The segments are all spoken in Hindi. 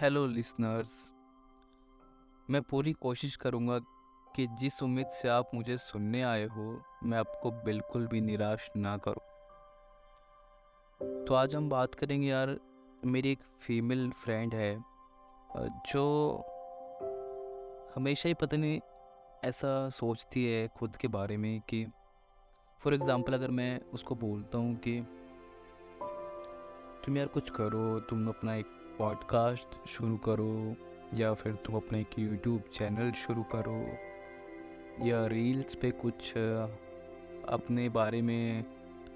हेलो लिसनर्स मैं पूरी कोशिश करूँगा कि जिस उम्मीद से आप मुझे सुनने आए हो, मैं आपको बिल्कुल भी निराश ना करूँ। तो आज हम बात करेंगे यार, मेरी एक फीमेल फ्रेंड है जो हमेशा ही पता नहीं ऐसा सोचती है खुद के बारे में कि फॉर एग्ज़ाम्पल अगर मैं उसको बोलता हूँ कि, तुम यार कुछ करो, तुम अपना एक पॉडकास्ट शुरू करो या फिर तुम अपने एक यूट्यूब चैनल शुरू करो या रील्स पे कुछ अपने बारे में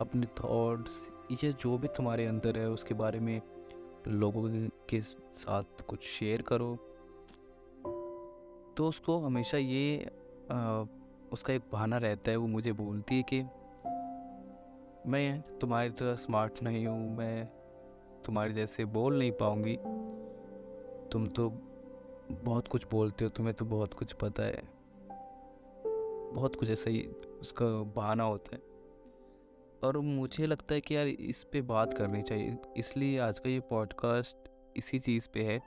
अपने थॉट्स ये जो भी तुम्हारे अंदर है उसके बारे में लोगों के साथ कुछ शेयर करो। तो उसको हमेशा ये आ, उसका एक बहाना रहता है वो मुझे बोलती है कि मैं तुम्हारी तरह स्मार्ट नहीं हूँ मैं तुम्हारे जैसे बोल नहीं पाऊँगी। तुम तो बहुत कुछ बोलते हो, तुम्हें तो बहुत कुछ पता है। बहुत कुछ ऐसा ही उसका बहाना होता है। और मुझे लगता है कि यार इस पे बात करनी चाहिए। इसलिए आज का ये पॉडकास्ट इसी चीज़ पे है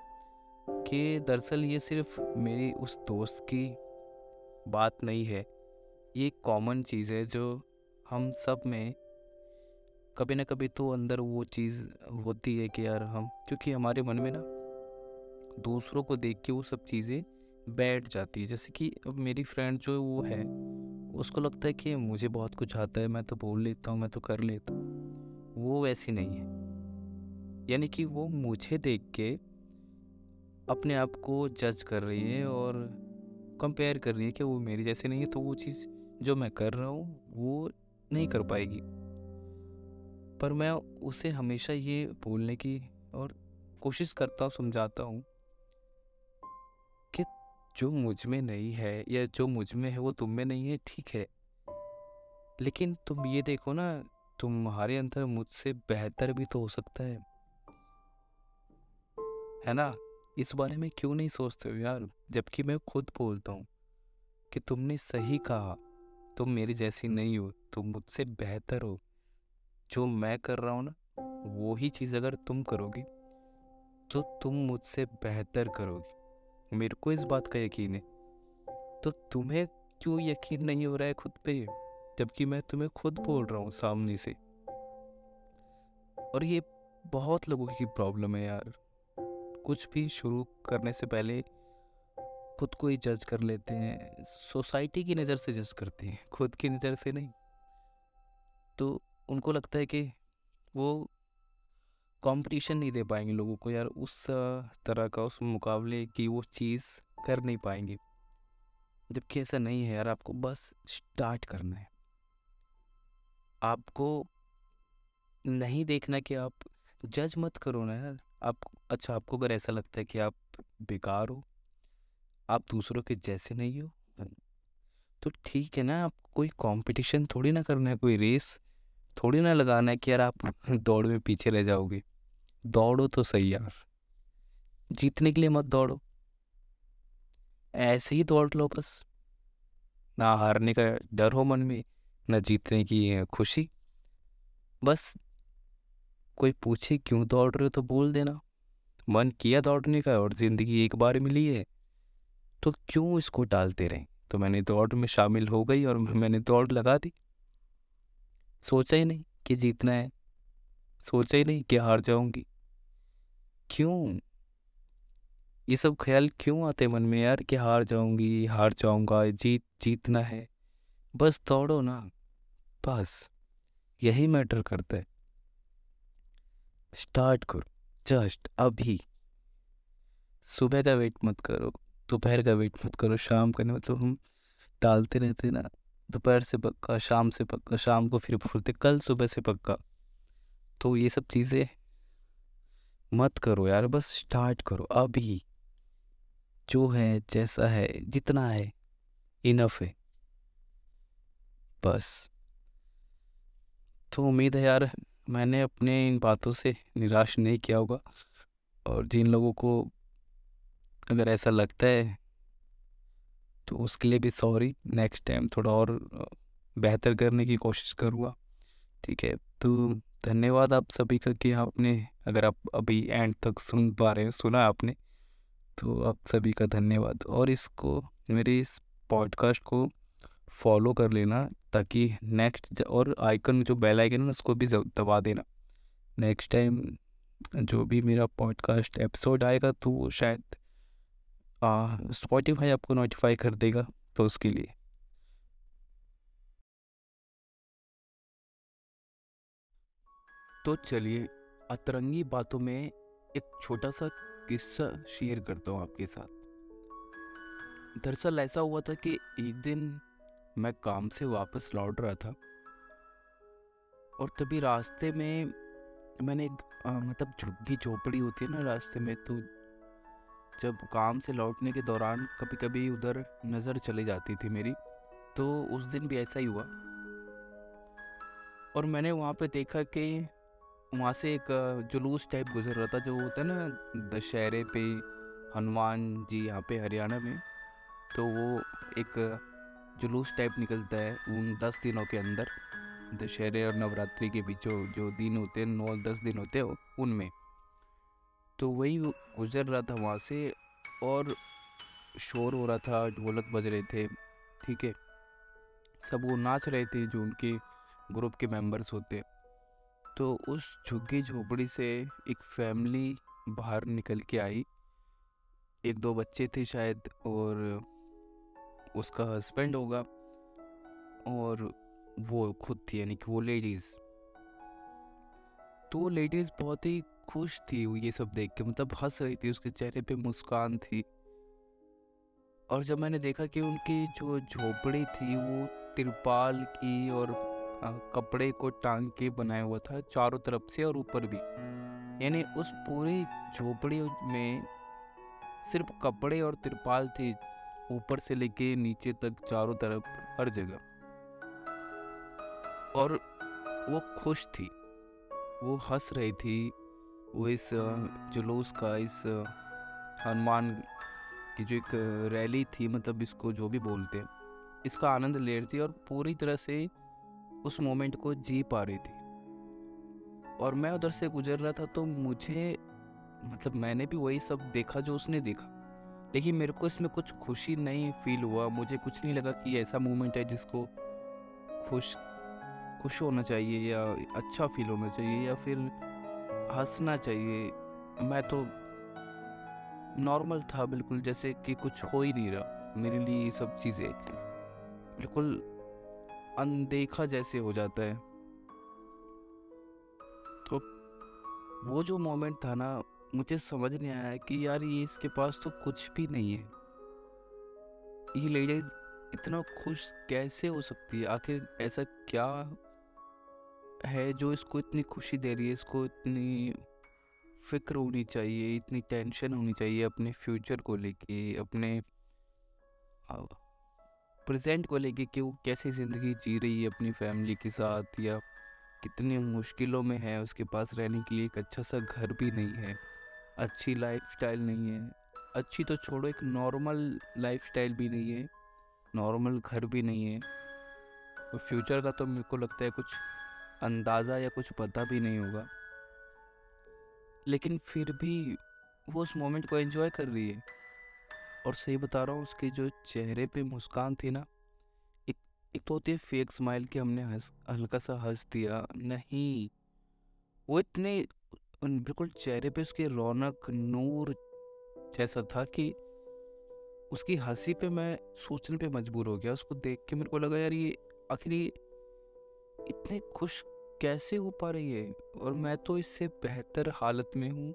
कि दरअसल ये सिर्फ़ मेरी उस दोस्त की बात नहीं है। ये कॉमन चीज़ है जो हम सब में कभी ना कभी तो अंदर वो चीज़ होती है कि यार हम, क्योंकि हमारे मन में ना दूसरों को देख के वो सब चीज़ें बैठ जाती है। जैसे कि अब मेरी फ्रेंड जो वो है, उसको लगता है कि मुझे बहुत कुछ आता है, मैं तो बोल लेता हूँ, मैं तो कर लेता हूँ। वो वैसी नहीं है। यानी कि वो मुझे देख के अपने आप को जज कर रही है और कंपेयर कर रही है कि वो मेरी जैसे नहीं है तो वो चीज़ जो मैं कर रहा हूँ, वो नहीं कर पाएगी। पर मैं उसे हमेशा ये बोलने की और कोशिश करता हूँ, समझाता हूँ कि जो मुझमें नहीं है या जो मुझमें है वो तुम में नहीं है, ठीक है। लेकिन तुम ये देखो ना, तुम्हारे अंदर मुझसे बेहतर भी तो हो सकता है। है ना? इस बारे में क्यों नहीं सोचते हो यार? जबकि मैं खुद बोलता हूँ कि तुमने सही कहा, तुम मेरी जैसी नहीं हो, तुम मुझसे बेहतर हो। जो मैं कर रहा हूँ ना वो ही चीज़ अगर तुम करोगी तो तुम मुझसे बेहतर करोगी। मेरे को इस बात का यकीन है। तो तुम्हें क्यों यकीन नहीं हो रहा है खुद पे? जबकि मैं तुम्हें खुद बोल रहा हूँ सामने से। और ये बहुत लोगों की प्रॉब्लम है यार। कुछ भी शुरू करने से पहले खुद को ही जज कर लेते हैं। सोसाइटी की नज़र से जज करते हैं, खुद की नज़र से नहीं। तो उनको लगता है कि वो कंपटीशन नहीं दे पाएँगे लोगों को यार, उस तरह का उस मुकाबले की वो चीज़ कर नहीं पाएँगे। जबकि ऐसा नहीं है यार, आपको बस स्टार्ट करना है। आपको नहीं देखना कि आप जज मत करो ना यार। आप अच्छा आपको अगर ऐसा लगता है कि आप बेकार हो, आप दूसरों के जैसे नहीं हो तो ठीक है ना, आप कोई कंपटीशन थोड़ी ना करना है, कोई रेस थोड़ी ना लगाना है कि यार आप दौड़ में पीछे रह जाओगे। दौड़ो तो सही यार। जीतने के लिए मत दौड़ो। ऐसे ही दौड़ लो बस। ना हारने का डर हो मन में, ना जीतने की खुशी। बस कोई पूछे क्यों दौड़ रहे हो तो बोल देना। मन किया दौड़ने का और ज़िंदगी एक बार मिली है तो क्यों इसको टालते रहें? तो मैंने दौड़ में शामिल हो गई और मैंने दौड़ लगा दी। सोचा ही नहीं कि जीतना है। सोचा ही नहीं कि हार जाऊँगी। क्यों? ये सब ख्याल क्यों आते मन में यार कि हार जाऊँगी, हार जाऊँगा, जीत, जीतना है? बस दौड़ो ना। बस, यही मैटर करता है। स्टार्ट करो, जस्ट अभी। सुबह का वेट मत करो, दोपहर का वेट मत करो, शाम का नहीं मतलब हम टालते रहते ना। दोपहर से पक्का, शाम से पक्का, शाम को फिर बोलते कल सुबह से पक्का। तो ये सब चीज़ें मत करो यार, बस स्टार्ट करो। अभी जो है, जैसा है, जितना है, इनफ है। बस। तो उम्मीद है यार, मैंने अपने इन बातों से निराश नहीं किया होगा। और जिन लोगों को अगर ऐसा लगता है तो उसके लिए भी सॉरी नेक्स्ट टाइम थोड़ा और बेहतर करने की कोशिश करूँगा। ठीक है तो धन्यवाद आप सभी का कि आपने, अगर आप अभी एंड तक सुन पा रहे हैं, सुना आपने तो आप सभी का धन्यवाद। और इसको, मेरे इस पॉडकास्ट को फॉलो कर लेना ताकि नेक्स्ट और आइकन जो बेल आइकन है ना, उसको भी दबा देना। नेक्स्ट टाइम जो भी मेरा पॉडकास्ट एपिसोड आएगा तो वो शायद स्पॉटिफाई आपको नोटिफाई कर देगा तो उसके लिए। तो चलिए, अतरंगी बातों में एक छोटा सा किस्सा शेयर करता हूँ आपके साथ। दरअसल ऐसा हुआ था कि एक दिन मैं काम से वापस लौट रहा था और तभी रास्ते में मैंने एक मतलब झुग्गी झोपड़ी होती है ना रास्ते में तो जब काम से लौटने के दौरान कभी कभी उधर नज़र चली जाती थी मेरी तो उस दिन भी ऐसा ही हुआ। और मैंने वहाँ पे देखा कि वहाँ से एक, जुलूस टाइप गुजर रहा था, जो होता है ना, दशहरे पे हनुमान जी यहाँ पे हरियाणा में तो वो एक जुलूस टाइप निकलता है उन दस दिनों के अंदर, दशहरे और नवरात्रि के बीच जो दिन होते हैं, नौ दस दिन होते हैं, उनमें। तो वही गुजर रहा था वहाँ से और शोर हो रहा था, ढोलक बज रहे थे, ठीक है। सब वो नाच रहे थे जो उनके ग्रुप के मेंबर्स होते। तो उस झुग्गी झोपड़ी से एक फैमिली बाहर निकल के आई। एक दो बच्चे थे शायद और उसका हस्बैंड होगा और वो खुद थी, यानी कि वो लेडीज़। तो वो लेडीज़ बहुत ही खुश थी वो ये सब देख के मतलब हंस रही थी, उसके चेहरे पे मुस्कान थी। और जब मैंने देखा कि उनकी जो झोपड़ी थी, वो तिरपाल की और कपड़े को टांग के बनाया हुआ था चारों तरफ़ से और ऊपर भी। यानी उस पूरी झोपड़ी में सिर्फ़ कपड़े और तिरपाल थी, ऊपर से लेके नीचे तक चारों तरफ़ हर जगह। और वो खुश थी, वो हंस रही थी वो इस जुलूस का इस हनुमान की जो एक रैली थी मतलब इसको जो भी बोलते हैं, इसका आनंद ले रही थी और पूरी तरह से उस मोमेंट को जी पा रही थी। और मैं उधर से गुजर रहा था तो मुझे मतलब मैंने भी वही सब देखा जो उसने देखा। लेकिन मेरे को इसमें कुछ खुशी नहीं फील हुआ, मुझे कुछ नहीं लगा कि ऐसा मोमेंट है जिसको खुश खुश होना चाहिए या अच्छा फील होना चाहिए या फिर हंसना चाहिए। मैं तो नॉर्मल था बिल्कुल, जैसे कि कुछ हो ही नहीं रहा मेरे लिए ये सब चीज़ें। बिल्कुल अनदेखा जैसे हो जाता है। तो वो जो मोमेंट था ना, मुझे समझ नहीं आया कि यार ये इसके पास तो कुछ भी नहीं है। ये लेडीज़ इतना खुश कैसे हो सकती है? आखिर ऐसा क्या है जो इसको इतनी खुशी दे रही है, इसको इतनी फ़िक्र होनी चाहिए, इतनी टेंशन होनी चाहिए अपने फ्यूचर को लेके, अपने प्रेजेंट को लेके कि वो कैसे ज़िंदगी जी रही है अपनी फैमिली के साथ या कितनी मुश्किलों में है उसके पास रहने के लिए, एक अच्छा सा घर भी नहीं है, अच्छी लाइफ स्टाइल नहीं है, अच्छी तो छोड़ो, एक नॉर्मल लाइफ स्टाइल भी नहीं है नॉर्मल घर भी नहीं है। और फ्यूचर का तो मेरे को लगता है कुछ अंदाज़ा या कुछ पता भी नहीं होगा। लेकिन फिर भी वो उस मोमेंट को एंजॉय कर रही है। और सही बता रहा हूँ, उसके जो चेहरे पे मुस्कान थी ना, एक एक तो होती है फेक स्माइल कि हमने हंस, हल्का सा हंस दिया। नहीं, वो इतने बिल्कुल चेहरे पे उसके रौनक, नूर जैसा था कि उसकी हँसी पे मैं सोचने पे मजबूर हो गया। उसको देख के मेरे को लगा, यार, ये आखिर इतने खुश कैसे हो पा रही है? और मैं तो इससे बेहतर हालत में हूँ।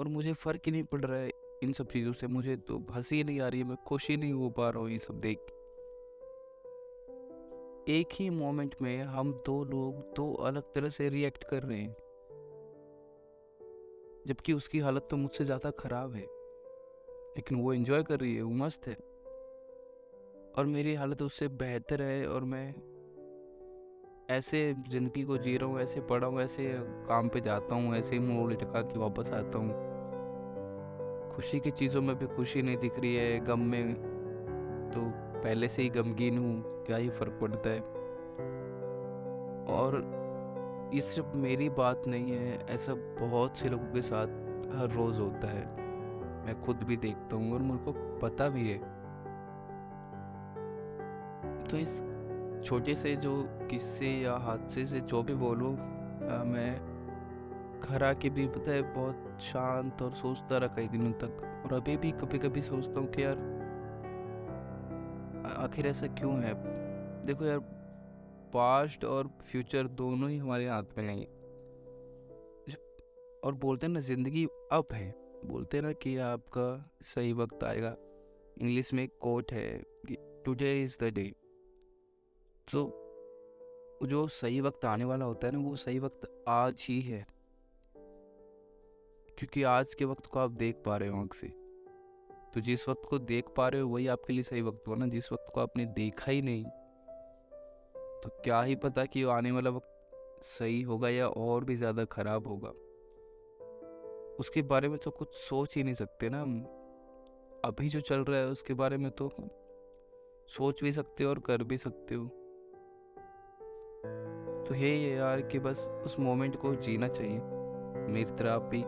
और मुझे फ़र्क ही नहीं पड़ रहा है इन सब चीज़ों से। मुझे तो हँसी नहीं आ रही है, मैं खुश ही नहीं हो पा रहा हूँ ये सब देख। एक ही मोमेंट में हम दो लोग दो अलग तरह से रिएक्ट कर रहे हैं। जबकि उसकी हालत तो मुझसे ज़्यादा ख़राब है। लेकिन वो एंजॉय कर रही है, वो मस्त है। और मेरी हालत उससे बेहतर है और मैं ऐसे ज़िंदगी को जी रहा हूँ ऐसे पढ़ा हूँ ऐसे काम पे जाता हूँ, ऐसे ही लटका के वापस आता हूँ। खुशी की चीज़ों में भी खुशी नहीं दिख रही है, गम में। तो पहले से ही गमगीन हूँ, क्या ही फ़र्क पड़ता है? और ये सिर्फ़ मेरी बात नहीं है, ऐसा बहुत से लोगों के साथ हर रोज़ होता है। मैं खुद भी देखता हूँ और मेरे को पता भी है। तो इस छोटे से जो किस्से या हादसे से जो भी बोलो मैं घर आके भी पता है बहुत शांत और सोचता रहा कई दिनों तक। और अभी भी कभी कभी सोचता हूँ कि यार आखिर ऐसा क्यों है? देखो यार, पास्ट और फ्यूचर दोनों ही हमारे हाथ में नहीं और बोलते हैं ना, ज़िंदगी अब है। बोलते हैं ना कि आपका सही वक्त आएगा। इंग्लिश में कोट है कि टुडे इज़ द डे तो जो सही वक्त आने वाला होता है ना, वो सही वक्त आज ही है। क्योंकि आज के वक्त को आप देख पा रहे हो आँख से। तो जिस वक्त को देख पा रहे हो, वही आपके लिए सही वक्त हुआ ना, जिस वक्त को आपने देखा ही नहीं। तो क्या ही पता कि आने वाला वक्त सही होगा या और भी ज़्यादा ख़राब होगा। उसके बारे में तो कुछ सोच ही नहीं सकते ना हम। अभी जो चल रहा है, उसके बारे में तो सोच भी सकते हो और कर भी सकते हो। तो है यार कि बस उस मोमेंट को जीना चाहिए। मेरी तरह आप भी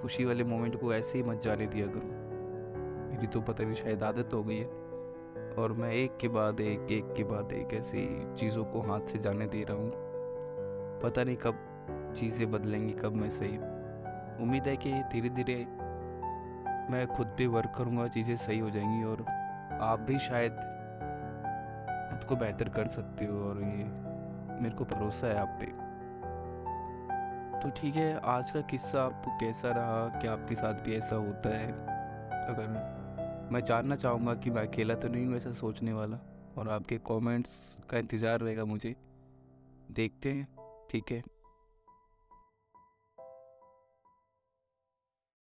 खुशी वाले मोमेंट को ऐसे ही मत जाने दिया करो। मेरी तो पता नहीं, शायद आदत हो गई है। और मैं एक के बाद एक एक के बाद एक ऐसी चीज़ों को हाथ से जाने दे रहा हूँ। पता नहीं कब चीज़ें बदलेंगी, कब मैं सही उम्मीद है कि धीरे धीरे मैं खुद पे वर्क करूँगा, चीज़ें सही हो जाएँगी और आप भी शायद खुद को बेहतर कर सकते हो और ये मेरे को भरोसा है आप पे। तो ठीक है, आज का किस्सा आपको कैसा रहा? क्या आपके साथ भी ऐसा होता है? अगर मैं जानना चाहूँगा कि मैं अकेला तो नहीं हूँ ऐसा सोचने वाला, और आपके कमेंट्स का इंतज़ार रहेगा मुझे। देखते हैं, ठीक है?